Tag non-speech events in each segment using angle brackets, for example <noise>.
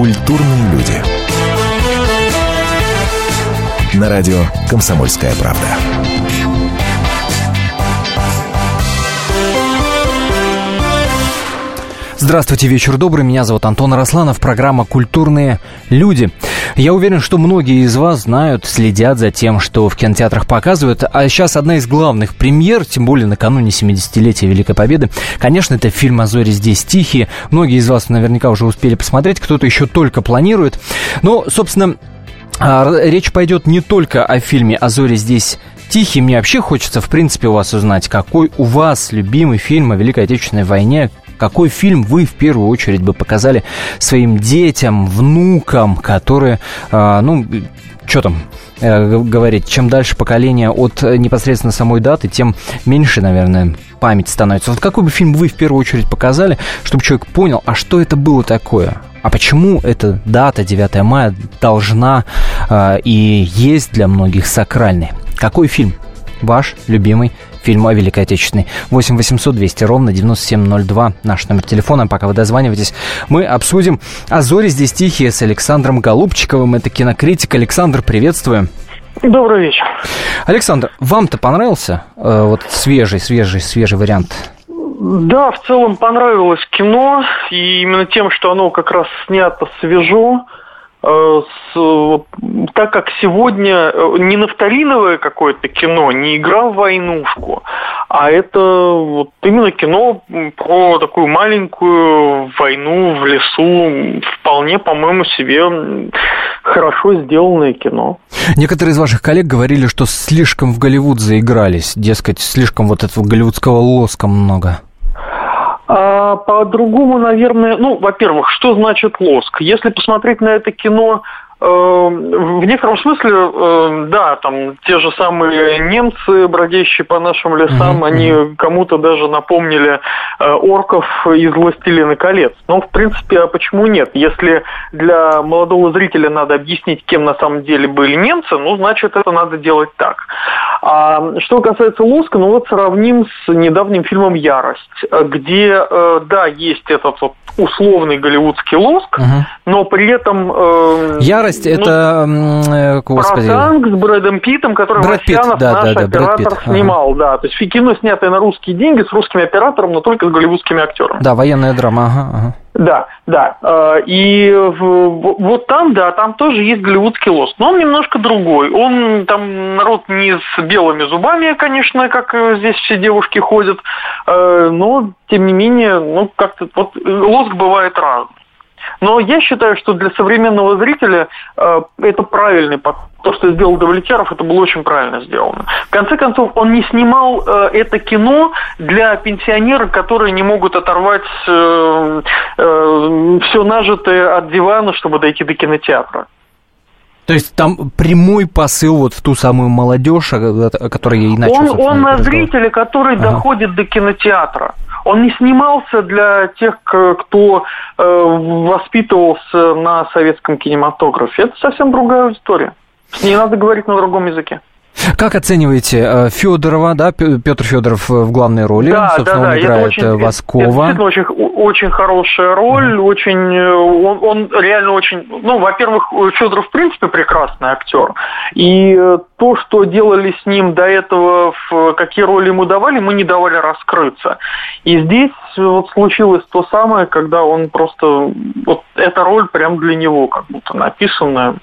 Культурные люди. На радио «Комсомольская правда». Здравствуйте, вечер добрый. Меня зовут Антон Росланов. Программа «Культурные люди». Я уверен, что многие из вас знают, следят за тем, что в кинотеатрах показывают. А сейчас одна из главных премьер, тем более накануне 70-летия Великой Победы. Конечно, это фильм «А зори здесь тихие». Многие из вас наверняка уже успели посмотреть, кто-то еще только планирует. Но, собственно, а, речь пойдет не только о фильме «А зори здесь тихие». Мне вообще хочется, в принципе, у вас узнать, какой у вас любимый фильм о Великой Отечественной войне, какой фильм вы в первую очередь бы показали своим детям, внукам, которые, э, ну, что там э, говорить, чем дальше поколение от непосредственно самой даты, тем меньше, наверное, память становится. Вот какой бы фильм вы в первую очередь показали, чтобы человек понял, а что это было такое? А почему эта дата 9 мая должна э, и есть для многих сакральной? Какой фильм ваш любимый фильм о Великой Отечественной. 8 800 200 ровно 9702 наш номер телефона. Пока вы дозваниваетесь, мы обсудим «А зори здесь тихие» с Александром Голубчиковым. Это кинокритик. Александр, приветствую. Добрый вечер. Александр, вам-то понравился э, вот свежий, свежий, свежий вариант? Да, в целом понравилось кино, и именно тем, что оно как раз снято свежо, с, так как сегодня э, не нафталиновое какое-то кино, не игра в войнушку, а это вот именно кино про такую маленькую войну в лесу, вполне, по-моему, себе хорошо сделанное кино. Некоторые из ваших коллег говорили, что слишком в Голливуд заигрались, дескать, слишком вот этого голливудского лоска много. А, по-другому, наверное, ну, во-первых, что значит лоск? Если посмотреть на это кино в некотором смысле, эм, да, там те же самые немцы, бродящие по нашим лесам, mm-hmm. они кому-то даже напомнили э, орков из «Властелина колец». Но, в принципе, а почему нет? Если для молодого зрителя надо объяснить, кем на самом деле были немцы, ну, значит, это надо делать так. А что касается Луска, ну вот сравним с недавним фильмом «Ярость», где, э, да, есть этот вот условный голливудский лоск, угу. но при этом... Э, Ярость ну, это, э, господи... Про танк с Брэдом Питтом, который Брэд Васянов, да, наш да, да, оператор, Питт. снимал, ага. да. То есть кино, снятое на русские деньги, с русским оператором, но только с голливудскими актерами. Да, военная драма, ага, ага. Да, да. Э, и вот там, да, там тоже есть голливудский лоск. Но он немножко другой. Он там народ не с белыми зубами, конечно, как здесь все девушки ходят, э, но тем не менее, ну как-то вот лоск бывает разный. Но я считаю, что для современного зрителя э, это правильный подход. То, что сделал Давлетяров, это было очень правильно сделано. В конце концов, он не снимал э, это кино для пенсионеров, которые не могут оторвать э, э, все нажитое от дивана, чтобы дойти до кинотеатра. То есть там прямой посыл вот в ту самую молодежь, о которой я и начал. Он, он на зрителя, который ага. доходит до кинотеатра. Он не снимался для тех, кто э, воспитывался на советском кинематографе. Это совсем другая история. С ней надо говорить на другом языке. Как оцениваете э, Федорова, да, Петр Федоров в главной роли, да, собственно, да, да. он играет это очень, Воскова. Это, очень, очень хорошая роль, mm очень, э, он, он реально очень, ну, во-первых, Федоров в принципе прекрасный актер, и э, то, что делали с ним до этого, в какие роли ему давали, мы не давали раскрыться. И здесь вот случилось то самое, когда он просто, вот эта роль прям для него как будто написанная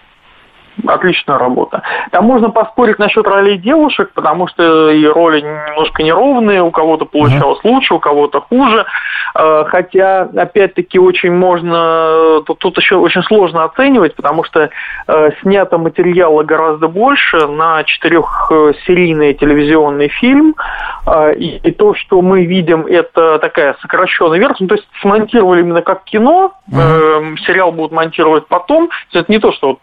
отличная работа. Там можно поспорить насчет ролей девушек, потому что и роли немножко неровные, у кого-то получалось лучше, у кого-то хуже. Э, хотя, опять-таки, очень можно, тут, тут еще очень сложно оценивать, потому что э, снято материала гораздо больше на четырехсерийный телевизионный фильм, э, и, и то, что мы видим, это такая сокращенная версия, ну, то есть смонтировали именно как кино, uh-huh. сериал будут монтировать потом, это не то, что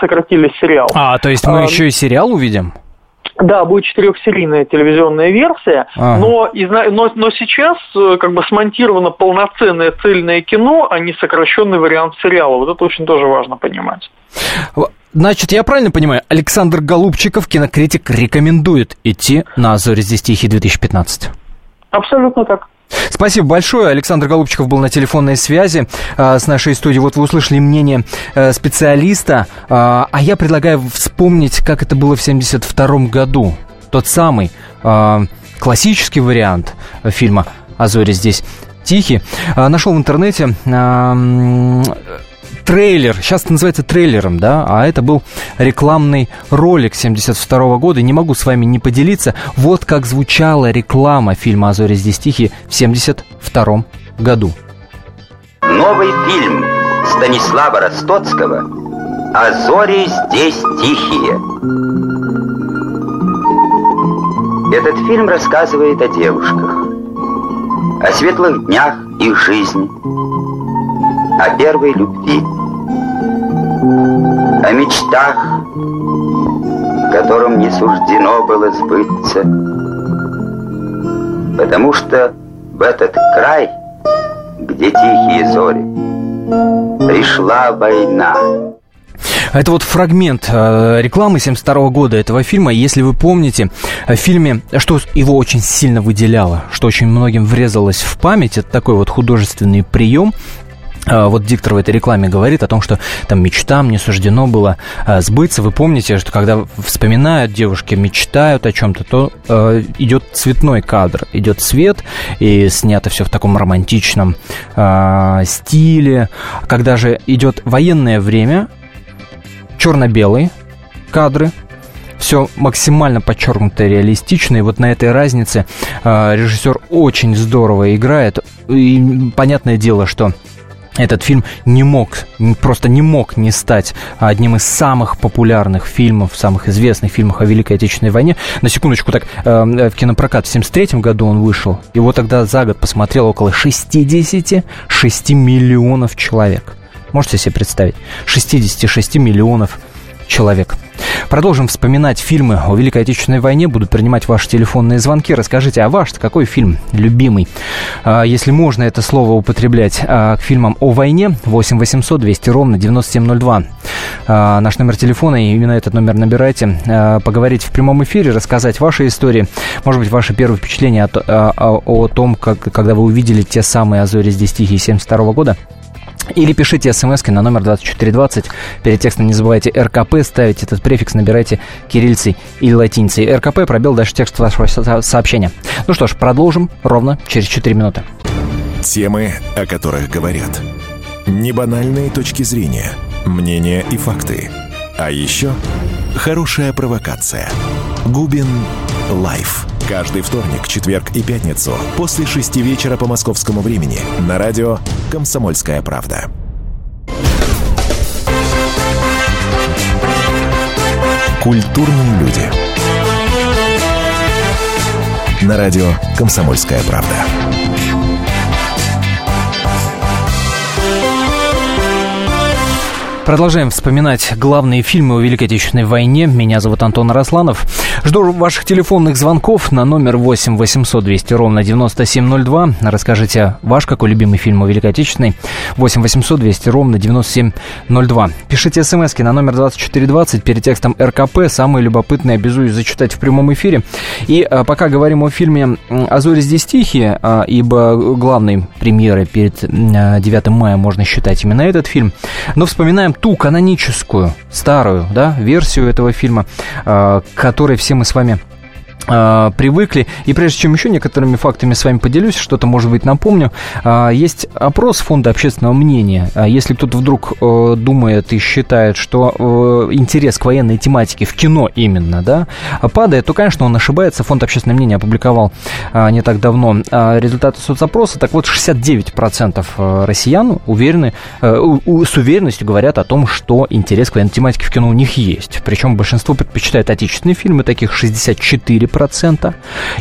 сократили сериал. А, то есть мы а, еще и сериал увидим? Да, будет четырехсерийная телевизионная версия, ага. но, но, но сейчас э, как бы смонтировано полноценное цельное кино, а не сокращенный вариант сериала. Вот это очень тоже важно понимать. Значит, я правильно понимаю, Александр Голубчиков, кинокритик, рекомендует идти на «Зори здесь тихий» 2015? Абсолютно так. Спасибо большое. Александр Голубчиков был на телефонной связи э, с нашей студией. Вот вы услышали мнение э, специалиста. Э, а я предлагаю вспомнить, как это было в 1972 году. Тот самый э, классический вариант фильма «А здесь тихий». Э, нашел в интернете... Э, трейлер, сейчас это называется трейлером, да, а это был рекламный ролик 72 года. Не могу с вами не поделиться. Вот как звучала реклама фильма «А зори здесь тихие» в 72 году. Новый фильм Станислава Ростоцкого «А зори здесь тихие». Этот фильм рассказывает о девушках, о светлых днях их жизни, о первой любви – о мечтах, которым не суждено было сбыться, потому что в этот край, где тихие зори, пришла война. Это вот фрагмент э, рекламы 72 года этого фильма. Если вы помните, в фильме, что его очень сильно выделяло, что очень многим врезалось в память, это такой вот художественный прием, а, вот диктор в этой рекламе говорит о том, что там мечтам не суждено было а, сбыться. Вы помните, что когда вспоминают девушки, мечтают о чем-то, то э, идет цветной кадр, идет свет, и снято все в таком романтичном э, стиле. Когда же идет военное время, черно-белые кадры, все максимально подчеркнуто реалистично. И вот на этой разнице э, режиссер очень здорово играет. И понятное дело, что этот фильм не мог, просто не мог не стать одним из самых популярных фильмов, самых известных фильмов о Великой Отечественной войне. На секундочку, так, э, в кинопрокат в 1973 году он вышел. Его тогда за год посмотрело около 66 миллионов человек. Можете себе представить? 66 миллионов человек. Продолжим вспоминать фильмы о Великой Отечественной войне. Буду принимать ваши телефонные звонки. Расскажите, а ваш какой фильм любимый? А, если можно это слово употреблять а, к фильмам о войне, 8 800 200 ровно 9702. А, наш номер телефона, и именно этот номер набирайте. Поговорить в прямом эфире, рассказать ваши истории. Может быть, ваши первые впечатления о, о, о том, как, когда вы увидели те самые «Азори здесь тихие» 72 года. Или пишите смс на номер 2420. Перед текстом не забывайте РКП ставить этот префикс, набирайте кириллицей или латиницей. РКП, пробел, дальше текст вашего сообщения. Ну что ж, продолжим ровно через 4 минуты. Темы, о которых говорят. Небанальные точки зрения, мнения и факты. А еще хорошая провокация. Губин Live. Каждый вторник, четверг и пятницу после шести вечера по московскому времени на радио «Комсомольская правда». Культурные люди. На радио «Комсомольская правда». Продолжаем вспоминать главные фильмы о Великой Отечественной войне. Меня зовут Антон Росланов. Жду ваших телефонных звонков на номер 8 800 200 ровно 9702. Расскажите ваш какой любимый фильм о Великой Отечественной. 8 800 200 ровно 9702. Пишите смски на номер 2420 перед текстом РКП. Самые любопытные обязуюсь зачитать в прямом эфире. И а, пока говорим о фильме «А зори здесь тихие», а, ибо главной премьерой перед а, 9 мая можно считать именно этот фильм. Но вспоминаем ту каноническую, старую, да, версию этого фильма, которой все мы с вами э, привыкли. И прежде чем еще некоторыми фактами с вами поделюсь, что-то, может быть, напомню, э, есть опрос Фонда общественного мнения. А если кто-то вдруг э, думает и считает, что э, интерес к военной тематике в кино именно, да, падает, то, конечно, он ошибается. Фонд общественного мнения опубликовал не так давно э, результаты соцопроса. Так вот, 69% э, россиян уверены, с уверенностью говорят о том, что интерес к военной тематике в кино у них есть. Причем большинство предпочитает отечественные фильмы, таких 64%. 4%,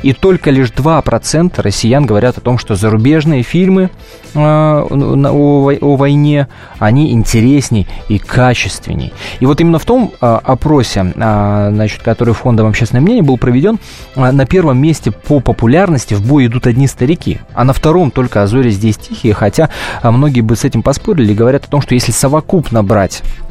и только лишь 2% россиян говорят о том, что зарубежные фильмы э, о, о войне, они интересней и качественней. И вот именно в том э, опросе, э, значит, который фондом общественное мнение был проведен, э, на первом месте по популярности в бой идут одни старики, а на втором только «Азори здесь тихие», хотя многие бы с этим поспорили, говорят о том, что если совокупно брать а,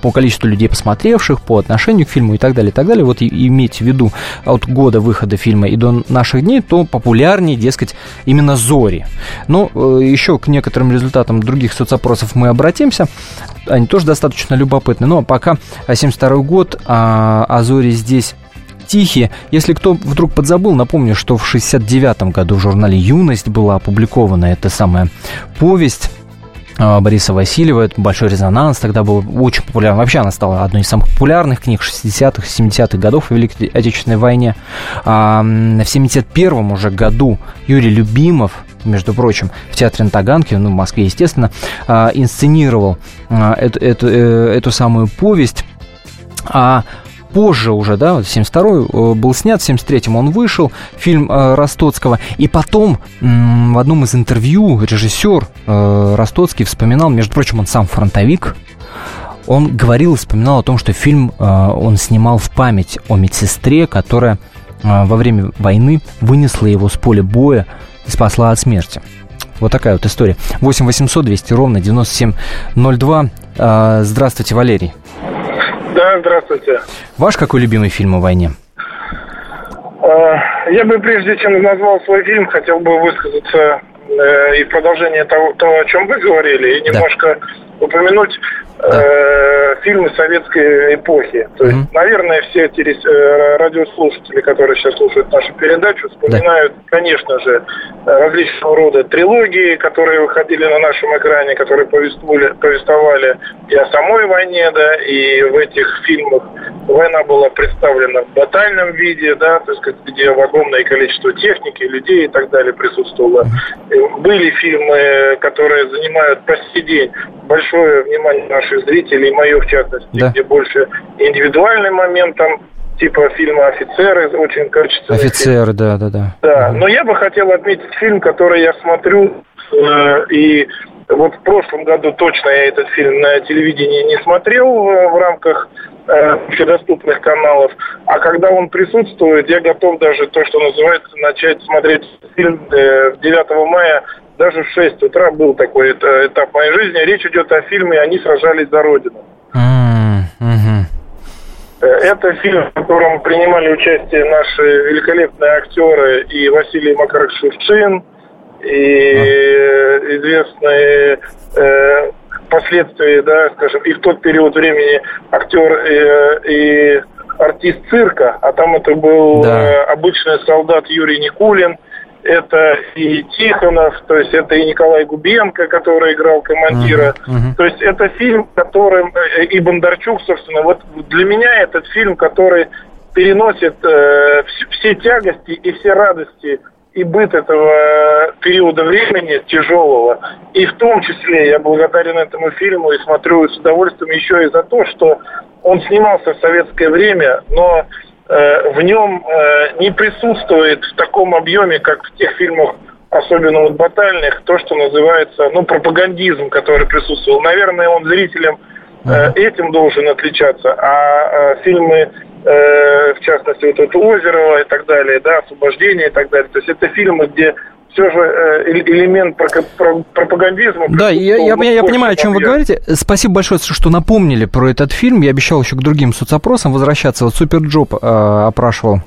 по количеству людей, посмотревших, по отношению к фильму и так далее, и так далее, вот и, иметь в виду от года выхода фильма и до наших дней, то популярнее, дескать, именно «Зори». Но э, еще к некоторым результатам других соцопросов мы обратимся. Они тоже достаточно любопытны. Но пока 72 год, а, а «Зори» здесь тихие. Если кто вдруг подзабыл, напомню, что в 69 году в журнале «Юность» была опубликована эта самая повесть а, Бориса Васильева. Это большой резонанс. Тогда был очень популярен. Вообще она стала одной из самых популярных книг 60-х, 70-х годов в Великой Отечественной войне. А, в 71 уже году Юрий Любимов, между прочим, в театре на Таганке, ну, в Москве, естественно, а, инсценировал эту, эту, э, эту самую повесть. А позже уже, да, 72-й э, был снят, в 73-м он вышел, фильм э, Ростоцкого. И потом в одном из интервью режиссер э, Ростоцкий вспоминал, между прочим, он сам фронтовик, он говорил и вспоминал о том, что фильм он снимал в память о медсестре, которая во время войны вынесла его с поля боя и спасла от смерти. Вот такая вот история. 8 800 200 ровно 9702. Здравствуйте, Валерий. Да, здравствуйте. Ваш какой любимый фильм о войне? А, я бы, прежде чем назвал свой фильм, хотел бы высказаться э, и продолжение того, того, о чем вы говорили, и немножко да. упомянуть да. э, фильмы советской эпохи. То есть, mm-hmm. наверное, все эти э, радиослушатели, которые сейчас слушают нашу передачу, вспоминают, да. конечно же, различного рода трилогии, которые выходили на нашем экране, которые повествовали, повествовали и о самой войне, да, и в этих фильмах война была представлена в батальном виде, да, то есть где огромное количество техники, людей и так далее присутствовало. Mm-hmm. Были фильмы, которые занимают по сей день большое внимание наших зрителей, мое в частности, да. где больше индивидуальный момент, там, типа фильма «Офицеры», очень качественный «Офицеры», фильм. да, да, да. Да, но я бы хотел отметить фильм, который я смотрю, э, и вот в прошлом году точно я этот фильм на телевидении не смотрел в, в рамках э, доступных каналов, а когда он присутствует, я готов даже то, что называется, начать смотреть фильм э, 9 мая даже в 6 утра был такой этап моей жизни. Речь идет о фильме «Они сражались за Родину». Mm-hmm. Это фильм, в котором принимали участие наши великолепные актеры и Василий Макарович Шевчин, и mm-hmm. известные э, впоследствии, да, скажем, и в тот период времени актер э, и артист цирка, а там это был да. э, обычный солдат Юрий Никулин, это и Тихонов, то есть это и Николай Губенко, который играл командира. Uh-huh, uh-huh. То есть это фильм, которым э, и Бондарчук, собственно, вот для меня этот фильм, который переносит э, все тягости и все радости и быт этого периода времени тяжелого. И в том числе я благодарен этому фильму и смотрю с удовольствием еще и за то, что он снимался в советское время, но Э, в нем э, не присутствует в таком объеме, как в тех фильмах, особенно вот батальных, то, что называется, ну, пропагандизм, который присутствовал. Наверное, он зрителям э, этим должен отличаться, а фильмы в частности, вот это Озерова и так далее, да, освобождение и так далее. То есть это фильмы, где все же э, элемент пропагандизма. Да, я, я, я, я понимаю, о чем вы говорите. Спасибо большое, что напомнили про этот фильм. Я обещал еще к другим соцопросам возвращаться. Вот Superjob э, опрашивал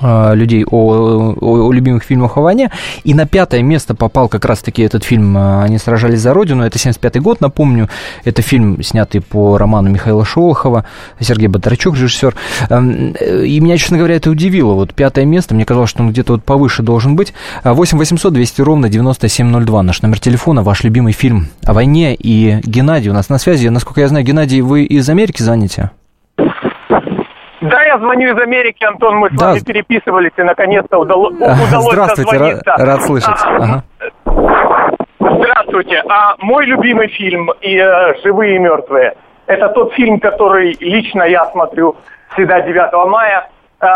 людей о, о, о любимых фильмах о войне. И на пятое место попал как раз-таки этот фильм э, «Они сражались за Родину». Это 75-й год, напомню. Это фильм, снятый по роману Михаила Шолохова, Сергей Бондарчук, режиссер. Эм, и меня, честно говоря, это удивило. Вот пятое место, мне казалось, что он где-то вот повыше должен быть. 8 800 200 ровно 9702, наш номер телефона, ваш любимый фильм о войне. И Геннадий у нас на связи. Насколько я знаю, Геннадий, вы из Америки звоните? Да, я звоню из Америки, Антон, мы с да. вами переписывались, и наконец-то удалось, удалось Здравствуйте, рад, рад слышать. А, ага. Здравствуйте. А мой любимый фильм и э, «Живые и мертвые» – это тот фильм, который лично я смотрю всегда 9 мая. Э,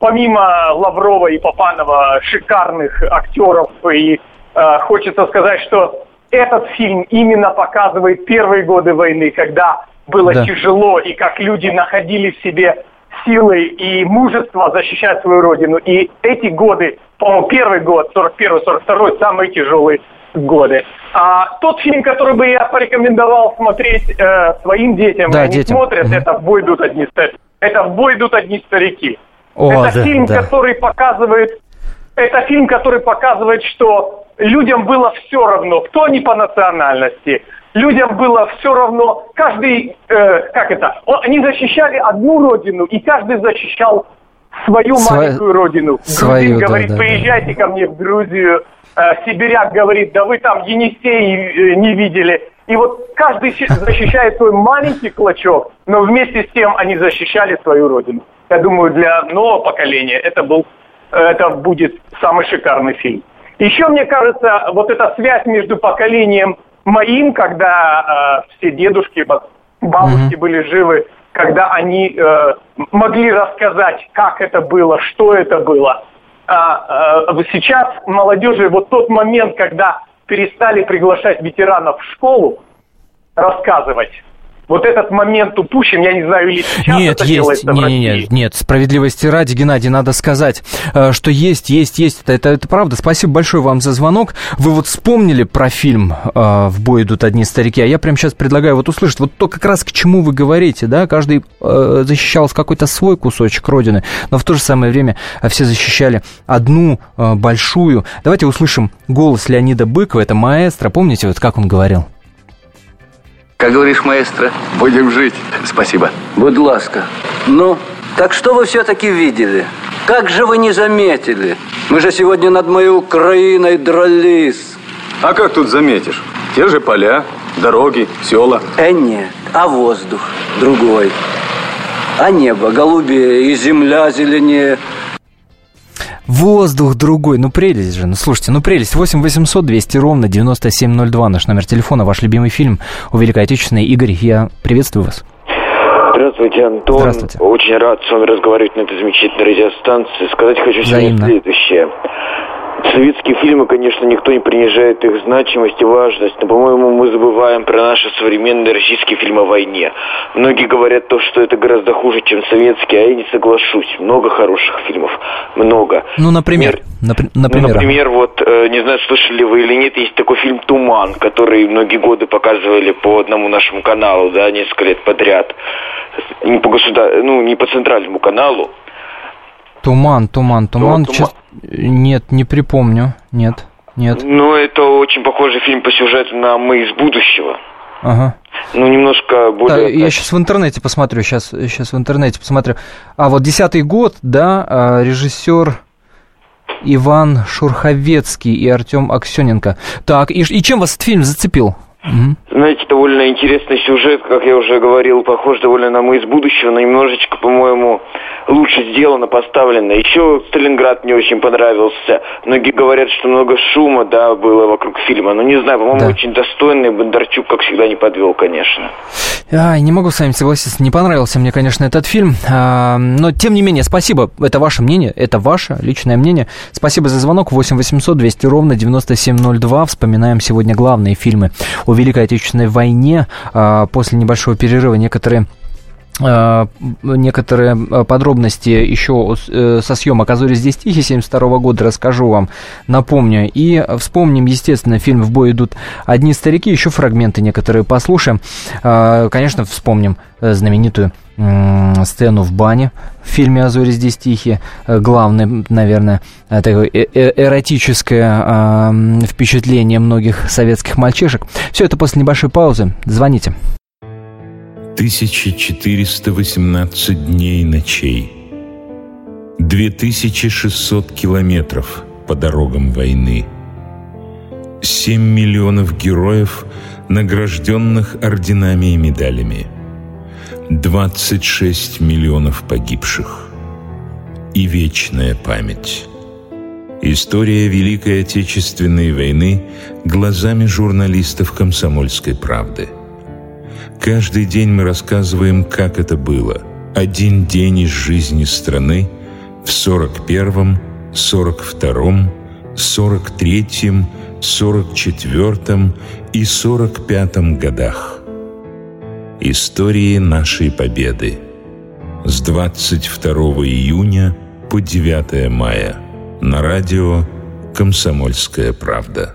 помимо Лаврова и Попанова, шикарных актеров, и э, хочется сказать, что этот фильм именно показывает первые годы войны, когда было да. тяжело, и как люди находили в себе силы и мужество защищать свою родину. И эти годы, по-моему, первый год, 41-42, самый тяжелый годы. А тот фильм, который бы я порекомендовал смотреть э, своим детям, да, они детям. смотрят, это «В бой идут одни старики». Это «В бой идут одни старики». О, это да, фильм, да. который показывает, это фильм, который показывает, что людям было все равно, кто они по национальности. Людям было все равно, каждый, э, как это, они защищали одну родину, и каждый защищал свою Сва- маленькую родину. свою, Грузин да, говорит, да, да. поезжайте ко мне в Грузию. Э, Сибиряк говорит, да вы там Енисей э, не видели. И вот каждый щи- <laughs> защищает свой маленький клочок, но вместе с тем они защищали свою родину. Я думаю, для нового поколения это был, это будет самый шикарный фильм. Еще мне кажется, вот эта связь между поколением моим, когда э, все дедушки, ба- бабушки были живы, когда они э, могли рассказать, как это было, что это было. А, вот сейчас молодежи вот тот момент, когда перестали приглашать ветеранов в школу рассказывать, вот этот момент упущен, я не знаю, или сейчас Нет, это есть, делается в не, не, России. не, нет, справедливости ради, Геннадий, надо сказать, э, что есть, есть, есть, это, это, это правда. Спасибо большое вам за звонок. Вы вот вспомнили про фильм э, «В бой идут одни старики», а я прямо сейчас предлагаю вот услышать вот то как раз к чему вы говорите, да, каждый э, защищал какой-то свой кусочек Родины, но в то же самое время все защищали одну большую. Давайте услышим голос Леонида Быкова, это маэстро, помните, вот как он говорил? Как говоришь, маэстро? Будем жить. Спасибо. Будь ласка. Ну, так что вы все-таки видели? Как же вы не заметили? Мы же сегодня над моей Украиной дрались. А как тут заметишь? Те же поля, дороги, села. Э, нет, а воздух другой. А небо голубее и земля зеленее. Воздух другой, ну прелесть же, ну слушайте, ну прелесть. 8 800 200 ровно 9702 наш номер телефона, ваш любимый фильм о Великой Отечественной. Игорь, я приветствую вас. Здравствуйте, Антон. Здравствуйте. Очень рад с вами разговаривать на этой замечательной радиостанции. Сказать хочу сегодня следующее. Советские фильмы, конечно, никто не принижает их значимость и важность, но, по-моему, мы забываем про наши современные российские фильмы о войне. Многие говорят то, что это гораздо хуже, чем советские, а я не соглашусь. Много хороших фильмов. Много. Ну, например, напр- например, Ну, например, вот, э, не знаю, слышали ли вы или нет, есть такой фильм «Туман», который многие годы показывали по одному нашему каналу, да, несколько лет подряд. Не по государ... ну, не по центральному каналу. Туман, туман, туман. Туман. Чес- Нет, не припомню. Нет, нет. Но это очень похожий фильм по сюжету на «Мы из будущего». Ага. Ну, немножко Да, более... я сейчас в интернете посмотрю, сейчас, сейчас в интернете посмотрю. А вот десятый год, да, а, режиссер Иван Шурховецкий и Артем Аксененко. Так, и, и чем вас этот фильм зацепил? Знаете, довольно интересный сюжет, как я уже говорил, похож довольно на «Мы из будущего», но немножечко, по-моему, лучше сделано, поставлено. Еще «Сталинград» мне очень понравился. Многие говорят, что много шума, да, было вокруг фильма. Но не знаю, по-моему, Да. очень достойный. Бондарчук, как всегда, не подвел, конечно. Ай, не могу с вами согласиться, не понравился мне, конечно, этот фильм, а, но тем не менее, спасибо, это ваше мнение, это ваше личное мнение. Спасибо за звонок, 8 800 200 ровно 9702. Вспоминаем сегодня главные фильмы о Великой Отечественной войне. А, После небольшого перерыва некоторые некоторые а, подробности еще э, со съемок «А зори здесь тихие» 72 года расскажу вам, напомню. И вспомним, естественно, фильм «В бой идут одни старики», еще фрагменты некоторые послушаем. А, Конечно, вспомним э, знаменитую сцену в бане в фильме «А зори здесь тихие». Э, Главное, наверное, э, такое э- э- эротическое а, впечатление многих советских мальчишек. Все это после небольшой паузы. Звоните. 1418 дней и ночей. 2600 километров по дорогам войны. 7 миллионов героев, награжденных орденами и медалями. 26 миллионов погибших. И вечная память. История Великой Отечественной войны глазами журналистов «Комсомольской правды». Каждый день мы рассказываем, как это было. Один день из жизни страны в 41-м, 42-м, 43-м, 44-м и 45-м годах. Истории нашей победы. С 22 июня по 9 мая на радио «Комсомольская правда».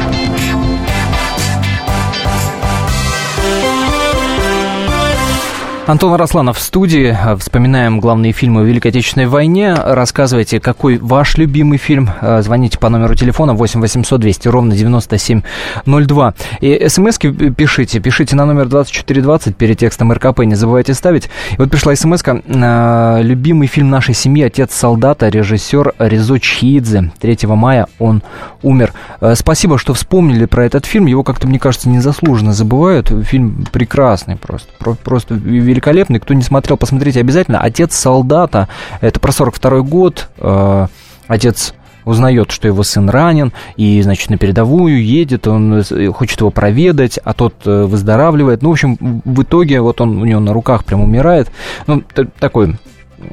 Антон Росланов в студии. Вспоминаем главные фильмы о Великой Отечественной войне. Рассказывайте, какой ваш любимый фильм. Звоните по номеру телефона 8 800 200 ровно 9702. И смс пишите. Пишите на номер 2420 перед текстом РКП. Не забывайте ставить. И вот пришла смс -ка. Любимый фильм нашей семьи «Отец солдата», режиссер Резо Чхидзе. 3 мая он умер. Спасибо, что вспомнили про этот фильм. Его как-то, мне кажется, незаслуженно забывают. Фильм прекрасный просто. Просто великолепный. Кто не смотрел, посмотрите обязательно. «Отец солдата». Это про 42 год. Э, отец узнает, что его сын ранен, и, значит, на передовую едет, он э, хочет его проведать, а тот э, выздоравливает. Ну, в общем, в итоге вот он у него на руках прям умирает. Ну, такой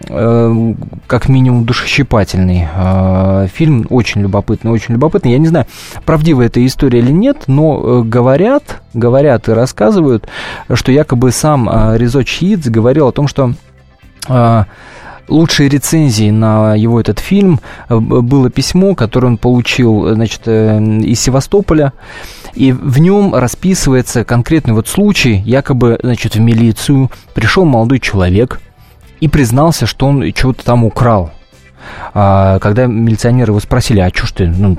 как минимум душещипательный э, фильм, очень любопытный, очень любопытный. Я не знаю, правдива эта история или нет, но э, говорят, говорят и рассказывают, что якобы сам Резо Чиидзе говорил о том, что лучшие рецензии на его этот фильм было письмо, которое он получил, значит, из Севастополя, и в нем расписывается конкретный вот случай, якобы, значит, в милицию пришел молодой человек, и признался, что он чего-то там украл. А, когда милиционеры его спросили, а что ж ты ну,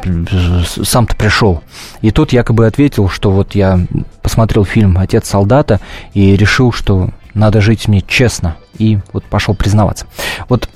сам-то пришел? И тот якобы ответил, что вот я посмотрел фильм «Отец солдата» и решил, что надо жить мне честно. И вот пошел признаваться. Вот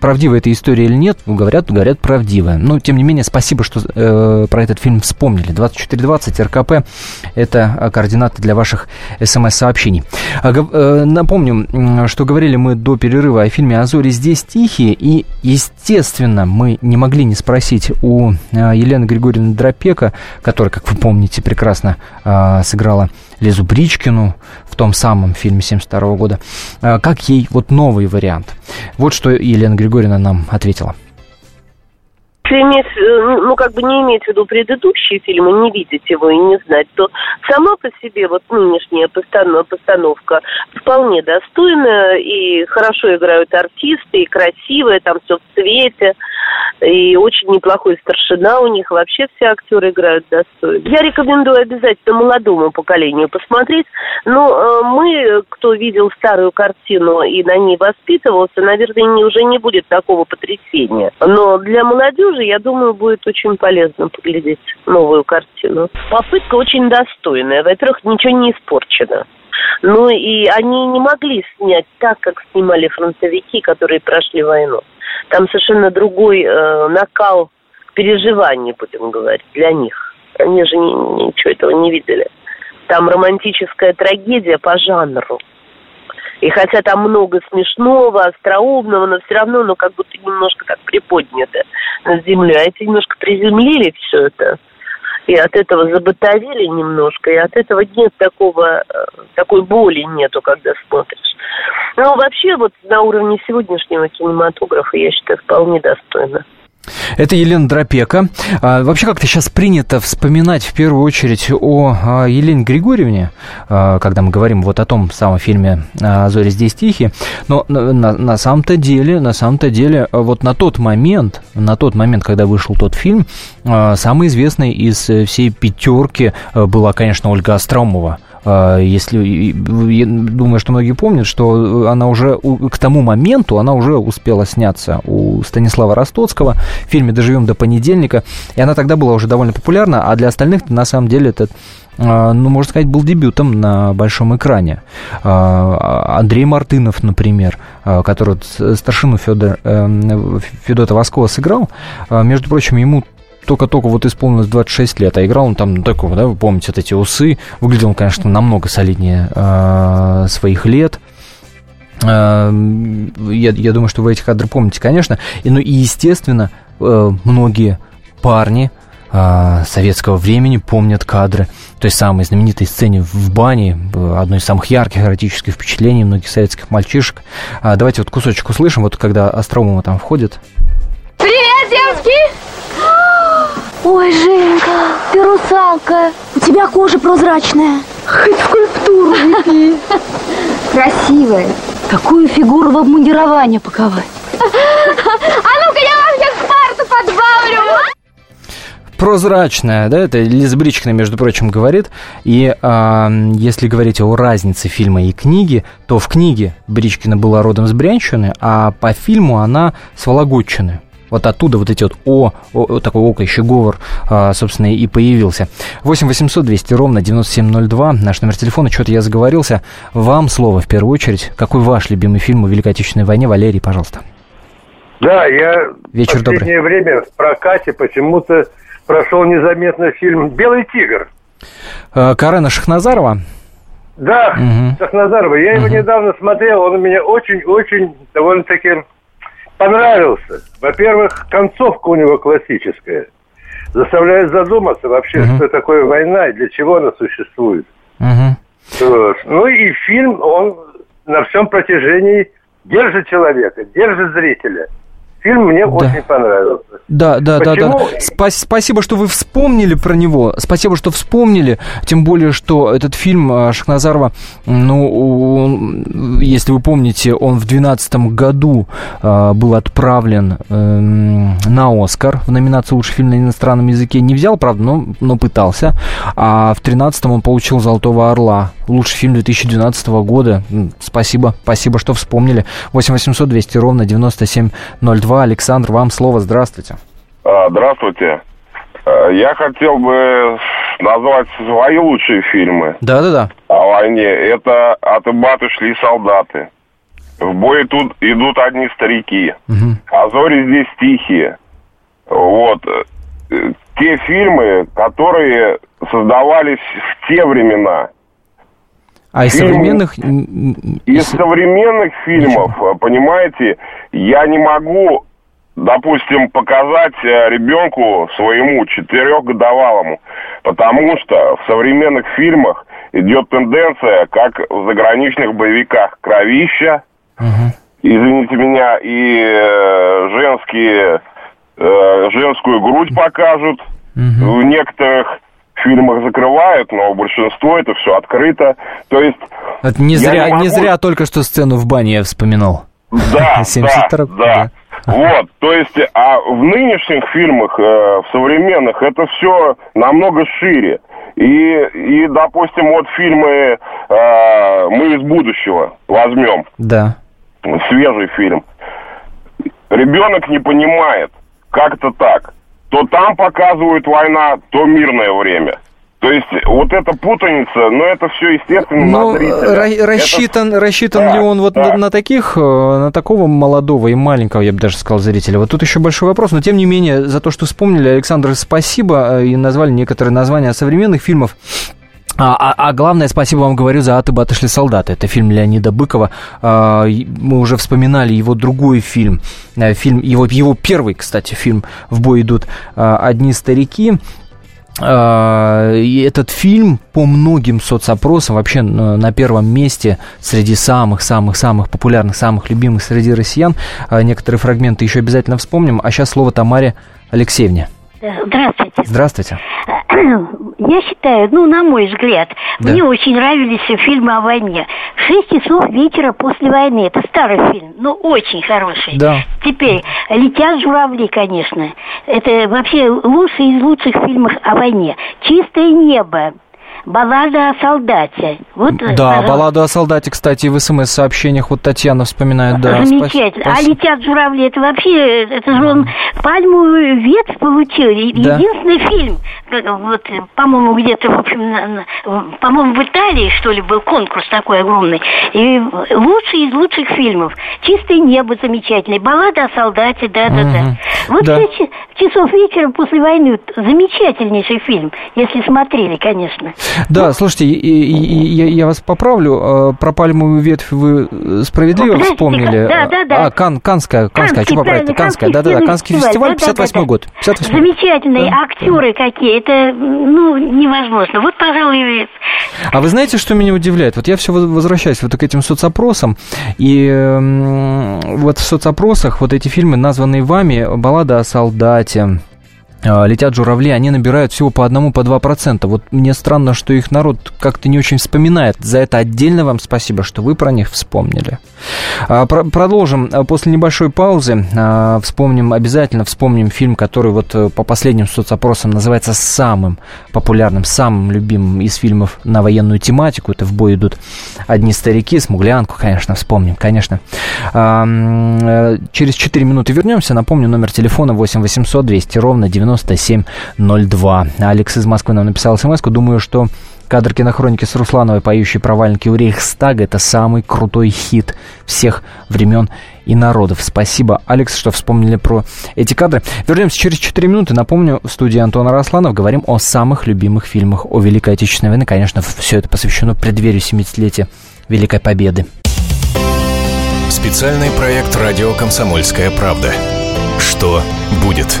правдивая эта история или нет, говорят, говорят правдивая. Но, тем не менее, спасибо, что э, про этот фильм вспомнили. 2420 РКП – это координаты для ваших смс-сообщений. А, э, напомню, что говорили мы до перерыва о фильме «Азори здесь тихие», и, естественно, мы не могли не спросить у э, Елены Григорьевны Дропека, которая, как вы помните, прекрасно э, сыграла Лизу Бричкину том самом фильме 72 года, э, как ей вот новый вариант. Вот что Елена Григорьевна нам ответила если иметь, э, ну, как бы не иметь в виду предыдущие фильмы, не видеть его и не знать, то сама по себе вот нынешняя постановка вполне достойная, и хорошо играют артисты, и красивая, там все в цвете, и очень неплохой старшина у них, вообще все актеры играют достойно. Я рекомендую обязательно молодому поколению посмотреть, но э, мы, кто видел старую картину и на ней воспитывался, наверное, уже не будет такого потрясения. Но для молодежи тоже, я думаю, будет очень полезно поглядеть новую картину. Попытка очень достойная. Во-первых, ничего не испорчено. Ну и они не могли снять так, как снимали фронтовики, которые прошли войну. Там совершенно другой э, накал переживаний, будем говорить, для них. Они же ни, ничего этого не видели. Там романтическая трагедия по жанру. И хотя там много смешного, остроумного, но все равно, ну, как будто немножко так приподнято над землей. А эти немножко приземлили все это. И от этого забытовили немножко, и от этого нет такого, э, такой боли нету, когда смотришь. Но вообще вот на уровне сегодняшнего кинематографа, я считаю, вполне достойно. Это Елена Дропека. А, вообще как-то сейчас принято вспоминать в первую очередь о а, Елене Григорьевне, а, когда мы говорим вот о том самом фильме а, «Зори здесь тихие». Но на, на, на самом-то деле, на самом-то деле, вот на тот момент, на тот момент, когда вышел тот фильм, а, самой известной из всей пятерки а, была, конечно, Ольга Остромова. А, если, думаю, что многие помнят, что она уже к тому моменту она уже успела сняться у Станислава Ростоцкого в фильме «Доживем до понедельника», и она тогда была уже довольно популярна, а для остальных на самом деле этот а, ну, можно сказать, был дебютом на большом экране. А, Андрей Мартынов, например, который старшину Федор, э, Федота Воскова сыграл, между прочим, ему только-только вот исполнилось 26 лет, а играл он там ну, такого, да, вы помните, вот эти усы. Выглядел он, конечно, намного солиднее э, своих лет. Э, я, я думаю, что вы эти кадры помните, конечно. И, ну и, естественно, э, многие парни э, советского времени помнят кадры той самой знаменитой сцене в бане, одно из самых ярких эротических впечатлений многих советских мальчишек. А, давайте вот кусочек услышим, вот когда Остроумова там входит. Привет, девушки! Ой, Женька, ты русалка. У тебя кожа прозрачная. Хоть скульптуру. <laughs> Красивая. Такую фигуру в обмундирование паковать. А ну-ка, я вам сейчас парту подбавлю. Прозрачная, да, это Лиза Бричкина, между прочим, говорит. И а, если говорить о разнице фильма и книги, то в книге Бричкина была родом с Брянщины, а по фильму она с Вологодчины. Вот оттуда вот эти вот О, о такой окающий говор, а, собственно, и появился. 8 800 200 ровно 9702, наш номер телефона, что-то я заговорился. Вам слово в первую очередь. Какой ваш любимый фильм о Великой Отечественной войне? Валерий, пожалуйста. Да, я Вечер в последнее время в прокате почему-то прошел незаметно фильм «Белый тигр». А, Карена Шахназарова? Да, Мгм. Шахназарова. Я его недавно смотрел, он у меня очень-очень довольно-таки понравился. Во-первых, концовка у него классическая. Заставляет задуматься вообще, что такое война и для чего она существует. Вот. Ну и фильм, он на всем протяжении держит человека, держит зрителя. Фильм мне очень понравился. Да, да, да, да. Почему? Спа- спасибо, что вы вспомнили про него. Спасибо, что вспомнили. Тем более, что этот фильм э, Шахназарова, ну, он, если вы помните, он в 2012 году э, был отправлен эм, на Оскар в номинацию «Лучший фильм на иностранном языке». Не взял, правда, но, но пытался. А в 2013 он получил «Золотого орла». Лучший фильм 2012 года. Спасибо, спасибо, что вспомнили. 8 800 200 ровно 9702. Александр, вам слово. Здравствуйте. А, Здравствуйте. А, Я хотел бы назвать свои лучшие фильмы Да-да-да. о войне. Это «От Ибаты шли солдаты». В бой тут идут одни старики. А зори здесь тихие. Вот. Те фильмы, которые создавались в те времена. А из Фильм- современных... Из современных фильмов, э, понимаете, я не могу, допустим, показать э, ребенку своему четырехгодовалому, потому что в современных фильмах идет тенденция, как в заграничных боевиках, кровища, извините меня, и э, женские, э, женскую грудь покажут. В некоторых фильмах закрывают, но большинство это все открыто. То есть Это не зря, не не, могу- зря только что сцену в бане я вспоминал. Да, <laughs> 72 да, да. Вот, то есть, а в нынешних фильмах, э, в современных, это все намного шире. И, и, допустим, вот фильмы э, «Мы из будущего» возьмем, Да. свежий фильм. Ребенок не понимает, как это так. То там показывают война, то мирное время. То есть вот эта путаница, ну это все естественно Ну, на зрителя. ра- Это- рассчитан, рассчитан ли он вот на, на таких, э, на такого молодого и маленького, я бы даже сказал, зрителя? Вот тут еще большой вопрос, но тем не менее, за то, что вспомнили, Александр, спасибо, э, и назвали некоторые названия современных фильмов. А, а- а главное, спасибо вам говорю за «Аты баты шли солдаты». Это фильм Леонида Быкова. А, Мы уже вспоминали его другой фильм. Э, фильм его, его первый, кстати, фильм «В бой идут одни старики». А, И этот фильм по многим соцопросам вообще на первом месте среди самых-самых-самых популярных, самых любимых среди россиян. А, Некоторые фрагменты еще обязательно вспомним. А сейчас слово Тамаре Алексеевне. Здравствуйте. Здравствуйте. Я считаю, ну, на мой взгляд, Да. мне очень нравились фильмы о войне. «Шесть часов вечера после войны». Это старый фильм, но очень хороший. Да. Теперь «Летят журавли», конечно. Это вообще лучший из лучших фильмов о войне. «Чистое небо». Баллада о солдате. Вот, э, Да, пожалуйста. балладу о солдате, кстати, в смс-сообщениях вот Татьяна вспоминает. Да, Замечательно. спас- А летят журавли, это вообще, это же он пальмовую ветвь получил. Да. Единственный фильм, вот, э, по-моему, где-то, в общем, по-моему, в Италии, что ли, был конкурс такой огромный. И лучший из лучших фильмов. «Чистое небо» замечательный. «Баллада о солдате», да-да-да. Вот Да. «Шесть ч- часов вечера после войны» замечательнейший фильм, если смотрели, конечно. Да, слушайте, и- я, я вас поправлю. э, Про пальмовую ветвь вы э, справедливо Подождите, вспомнили. да, да, да. А, Кан, Канская, Канская, Канский, что поправить правильно, Канская, да-да-да, Канский фестиваль, 58 год. 58 Замечательные актеры какие. Это, ну, невозможно. Вот, пожалуй, А вы знаете, что меня удивляет? Вот я все возвращаюсь вот к этим соцопросам, и вот в соцопросах вот эти фильмы, названные вами, «Баллада о солдате», а, летят журавли, они набирают всего по одному, по два процента. Вот мне странно, что их народ как-то не очень вспоминает. За это отдельно вам спасибо, что вы про них вспомнили. А, про продолжим а, после небольшой паузы. Вспомним, обязательно вспомним фильм, который вот э, по последним соцопросам называется самым популярным, самым любимым из фильмов на военную тематику. Это «В бой идут одни старики», «Смуглянку», конечно, вспомним, конечно. Э, через 4 минуты вернемся. Напомню, номер телефона 8 800 200 ровно 90 9702. Алекс из Москвы нам написал смс -ку. Думаю, что кадр кинохроники с Руслановой, поющей про валенки у Рейхстага, это самый крутой хит всех времен и народов. Спасибо, Алекс, что вспомнили про эти кадры. Вернемся через 4 минуты. Напомню, в студии Антона Росланов говорим о самых любимых фильмах о Великой Отечественной войне. Конечно, все это посвящено преддверию 70-летия Великой Победы. Специальный проект «Радио Комсомольская правда». Что будет?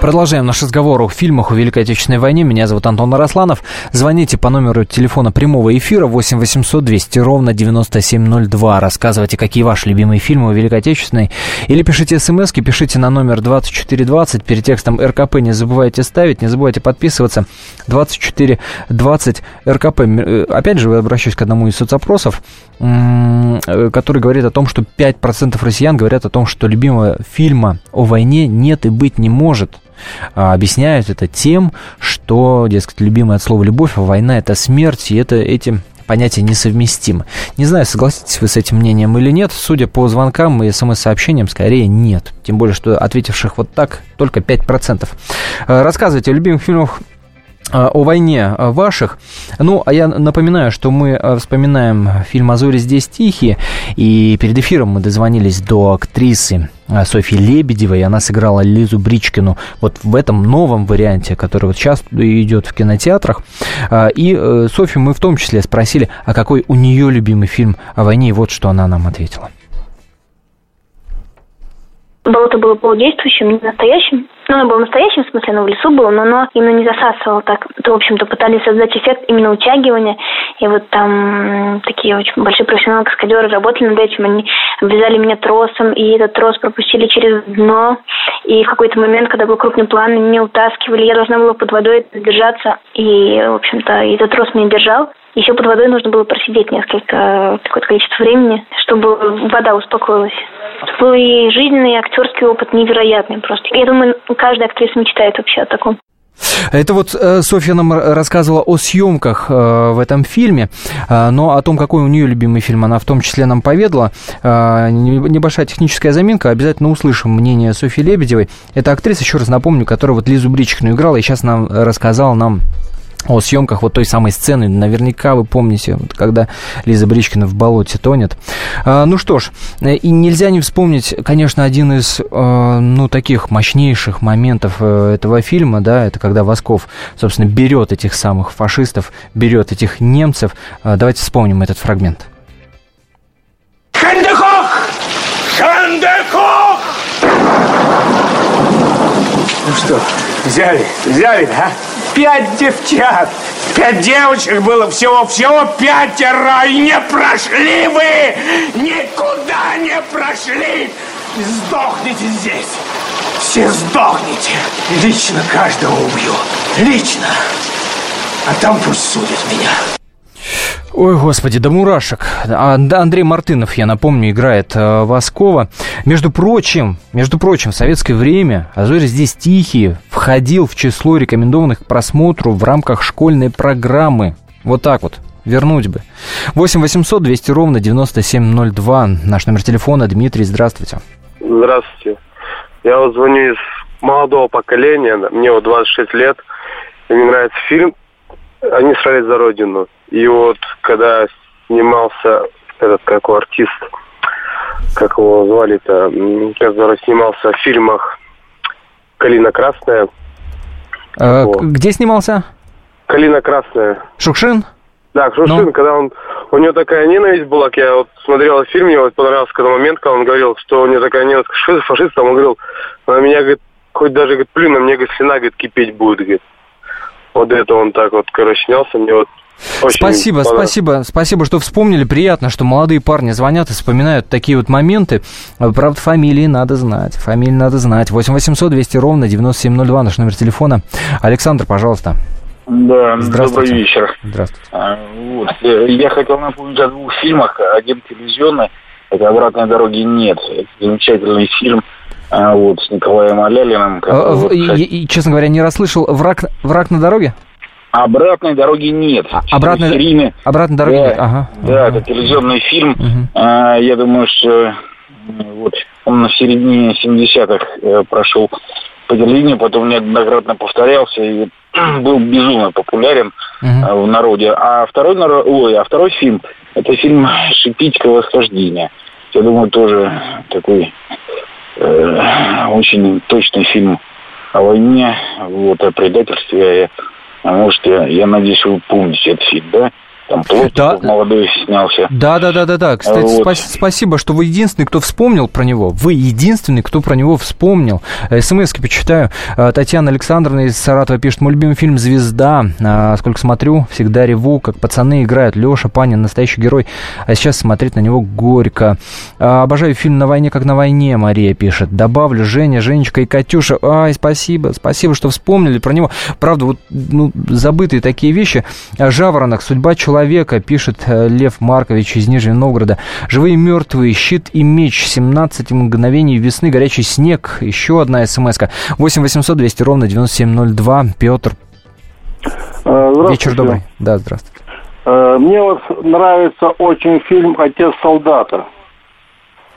Продолжаем наш разговор о фильмах о Великой Отечественной войне. Меня зовут Антон Наросланов. Звоните по номеру телефона прямого эфира 8 800 200 ровно 9702. Рассказывайте, какие ваши любимые фильмы о Великой Отечественной. Или пишите смс пишите на номер 2420. Перед текстом РКП не забывайте ставить, не забывайте подписываться. 2420 РКП. Э, опять же, обращаюсь к одному из соцопросов, который говорит о том, что 5% россиян говорят о том, что любимого фильма о войне нет и быть не может. А, объясняют это тем, что, дескать, любимое от слова «любовь», а война – это смерть, и это эти понятия несовместимы. Не знаю, согласитесь вы с этим мнением или нет. Судя по звонкам и смс-сообщениям, скорее нет. Тем более, что ответивших вот так только 5%. А, рассказывайте о любимых фильмах о войне ваших. Ну, а я напоминаю, что мы вспоминаем фильм «Азори здесь тихие», и перед эфиром мы дозвонились до актрисы а, Софьи Лебедевой, она сыграла Лизу Бричкину вот в этом новом варианте, который вот сейчас идет в кинотеатрах. А, и э, Софью мы в том числе спросили, а какой у нее любимый фильм о войне, и вот что она нам ответила. Болото было полудействующим, не настоящим. Ну, оно было настоящим, в смысле, оно в лесу было, но оно именно не засасывало так. То, в общем-то, пытались создать эффект именно утягивания. И вот там такие очень большие профессионалы каскадеры работали над этим. Они обвязали меня тросом, и этот трос пропустили через дно. И в какой-то момент, когда был крупный план, меня утаскивали. Я должна была под водой держаться. И, в общем-то, этот трос меня держал. Еще под водой нужно было просидеть несколько, какое-то количество времени, чтобы вода успокоилась. Был и жизненный, и актерский опыт невероятный просто. Я думаю, каждая актриса мечтает вообще о таком. Это вот э, Софья нам рассказывала о съемках э, в этом фильме, э, но о том, какой у нее любимый фильм, она в том числе нам поведала. Небольшая техническая заминка, обязательно услышим мнение Софьи Лебедевой. Это актриса, еще раз напомню, которая вот Лизу Бричкину играла и сейчас нам рассказала нам о съемках вот той самой сцены. Наверняка вы помните, вот, когда Лиза Бричкина в болоте тонет. А, ну что ж, э, и нельзя не вспомнить, конечно, один из, а, ну, таких мощнейших моментов а, этого фильма, да, это когда Восков, собственно, берет этих самых фашистов, берет этих немцев. А, давайте вспомним этот фрагмент. Шандехох! Шандехох! Ну что, взяли, взяли, да? Пять девчат. Пять девочек было всего, всего пятеро, и не прошли вы! Никуда не прошли! Сдохните здесь! Все сдохните! Лично каждого убью! Лично! А там пусть судят меня. Ой, господи, да мурашек. А, Андрей Мартынов, я напомню, играет э, Воскова. Между прочим, между прочим, в советское время «Азори здесь тихие» входил в число рекомендованных к просмотру в рамках школьной программы. Вот так вот. Вернуть бы. 8 800 200 ровно 9702. Наш номер телефона. Дмитрий, здравствуйте. Здравствуйте. Я вот звоню из молодого поколения. Мне вот 26 лет. Мне нравится фильм они сражались за родину. И вот когда снимался этот как артист, как его звали-то, который снимался в фильмах «Калина красная». Э, где снимался? «Калина красная». Шукшин? Да, Шукшин, ну? когда он... У него такая ненависть была, я вот смотрел фильм, мне вот понравился когда момент, когда он говорил, что у него такая ненависть к фашистам, он говорил, на меня, говорит, хоть даже, говорит, плюнь, на мне, говорит, слюна, говорит, кипеть будет, говорит. Вот это он так вот, короче, снялся, мне вот очень спасибо, спасибо, спасибо, что вспомнили. Приятно, что молодые парни звонят и вспоминают такие вот моменты. Правда, фамилии надо знать. Фамилии надо знать. 8 800 200 ровно 9702 наш номер телефона. Александр, пожалуйста. Да, добрый вечер. Здравствуйте. А, вот. Э, я хотел напомнить о двух фильмах. Один телевизионный, это «Обратной дороги нет». Это замечательный фильм а, вот, с Николаем Алялиным. А, вот, и, и, честно говоря, не расслышал. «Враг, враг на дороге»? Обратной дороги нет. А, обратной, фильме, обратной дороги да, нет, ага. Да, ага. это телевизионный фильм. Угу. А, я думаю, что вот он на середине 70-х э, прошел по телевидению, потом неоднократно повторялся и <clears throat> был безумно популярен uh-huh. в народе. А второй. Ой, а второй фильм – это фильм «Шипитько восхождение». Я думаю, тоже такой э, очень точный фильм о войне, вот, о предательстве. Может, я, я надеюсь, вы помните этот фильм, да? Там Плотников да. молодой снялся. Да, да, да, да, да. Кстати, вот. спа- спасибо, что вы единственный, кто вспомнил про него. Вы единственный, кто про него вспомнил. СМС-ки почитаю. А, Татьяна Александровна из Саратова пишет, мой любимый фильм «Звезда». А, сколько смотрю, всегда реву, как пацаны играют. Леша Панин, настоящий герой. А сейчас смотреть на него горько. Обожаю фильм «На войне, как на войне», Мария пишет. Добавлю Женя, Женечка и Катюша. Ай, спасибо, спасибо, что вспомнили про него. Правда, вот ну, забытые такие вещи. Жаворонок, судьба человека человека, пишет э, Лев Маркович из Нижнего Новгорода. Живые мертвые, щит и меч, 17 мгновений весны, горячий снег. Еще одна смс -ка. 8 800 200 ровно 9702. Петр. Э, Вечер добрый. Да, здравствуйте. Э, мне вот нравится очень фильм «Отец солдата».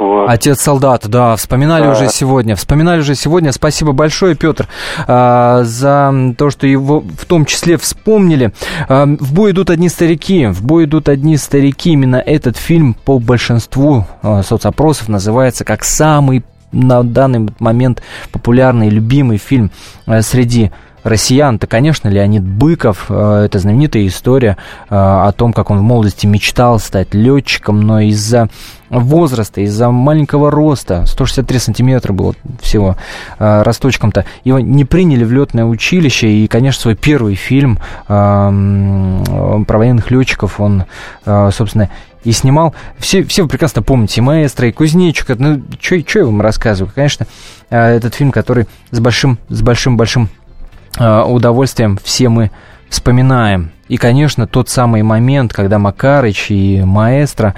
Вот. Отец солдат, да, вспоминали да. уже сегодня. Вспоминали уже сегодня. Спасибо большое, Петр, а, за то, что его в том числе вспомнили. А, в бой идут одни старики. В бой идут одни старики. Именно этот фильм по большинству а, соцопросов называется как самый на данный момент популярный, любимый фильм среди россиян-то, конечно, Леонид Быков. Э, это знаменитая история э, о том, как он в молодости мечтал стать летчиком, но из-за возраста, из-за маленького роста, 163 сантиметра было всего э, росточком-то, его не приняли в летное училище, и, конечно, свой первый фильм про военных летчиков он, собственно, и снимал. Все, все вы прекрасно помните, и маэстро, и кузнечика. Ну, что я вам рассказываю? Конечно, этот фильм, который с большим, с большим-большим удовольствием все мы вспоминаем. И, конечно, тот самый момент, когда Макарыч и маэстро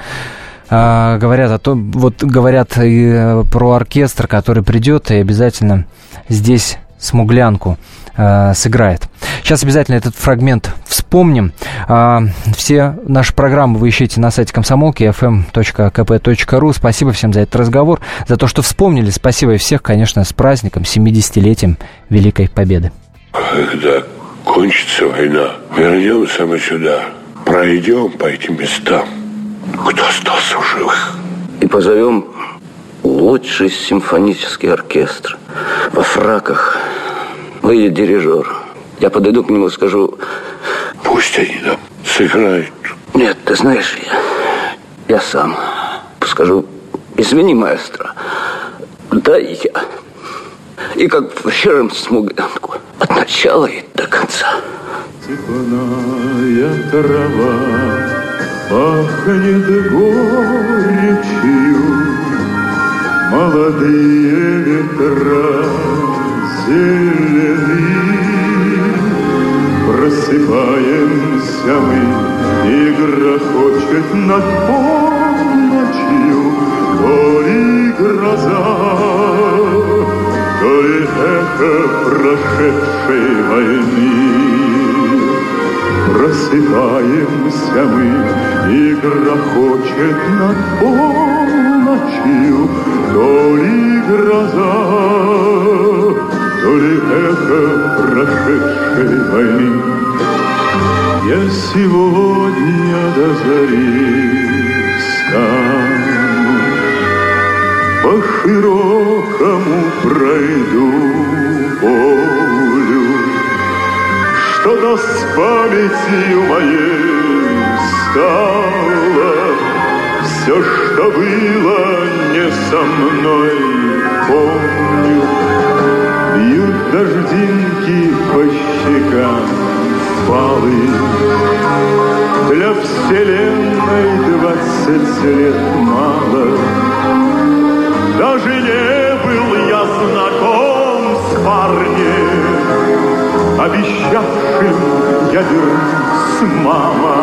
э, говорят о том, вот говорят и э, про оркестр, который придет и обязательно здесь смуглянку э, сыграет. Сейчас обязательно этот фрагмент вспомним. Э, все наши программы вы ищите на сайте комсомолки fm.kp.ru. Спасибо всем за этот разговор, за то, что вспомнили. Спасибо и всех, конечно, с праздником, 70-летием Великой Победы. Когда кончится война, вернемся мы сюда, пройдем по этим местам, кто остался в живых. И позовем лучший симфонический оркестр. Во фраках выйдет дирижер. Я подойду к нему и скажу... Пусть они там сыграют. Нет, ты знаешь, я, я сам скажу... Извини, маэстро, да я... И как в смуглянку. От начала и до конца. Цепная трава пахнет горечью, Молодые ветра зелени. Просыпаемся мы, и грохочет над полночью, То ли гроза, то ли эхо прошедшей войны. Просыпаемся мы, и грохочет над полночью, то ли гроза, то ли эхо прошедшей войны. сегодня до зари встану, По широкому пройду полю, Что-то с памятью моей стало, Все, что было не со мной, помню. Бьют дождинки по щекам впалые, Для вселенной двадцать лет мало. Даже не был я знаком с парнем, Обещавшим я вернусь, мама.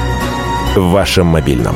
В вашем мобильном.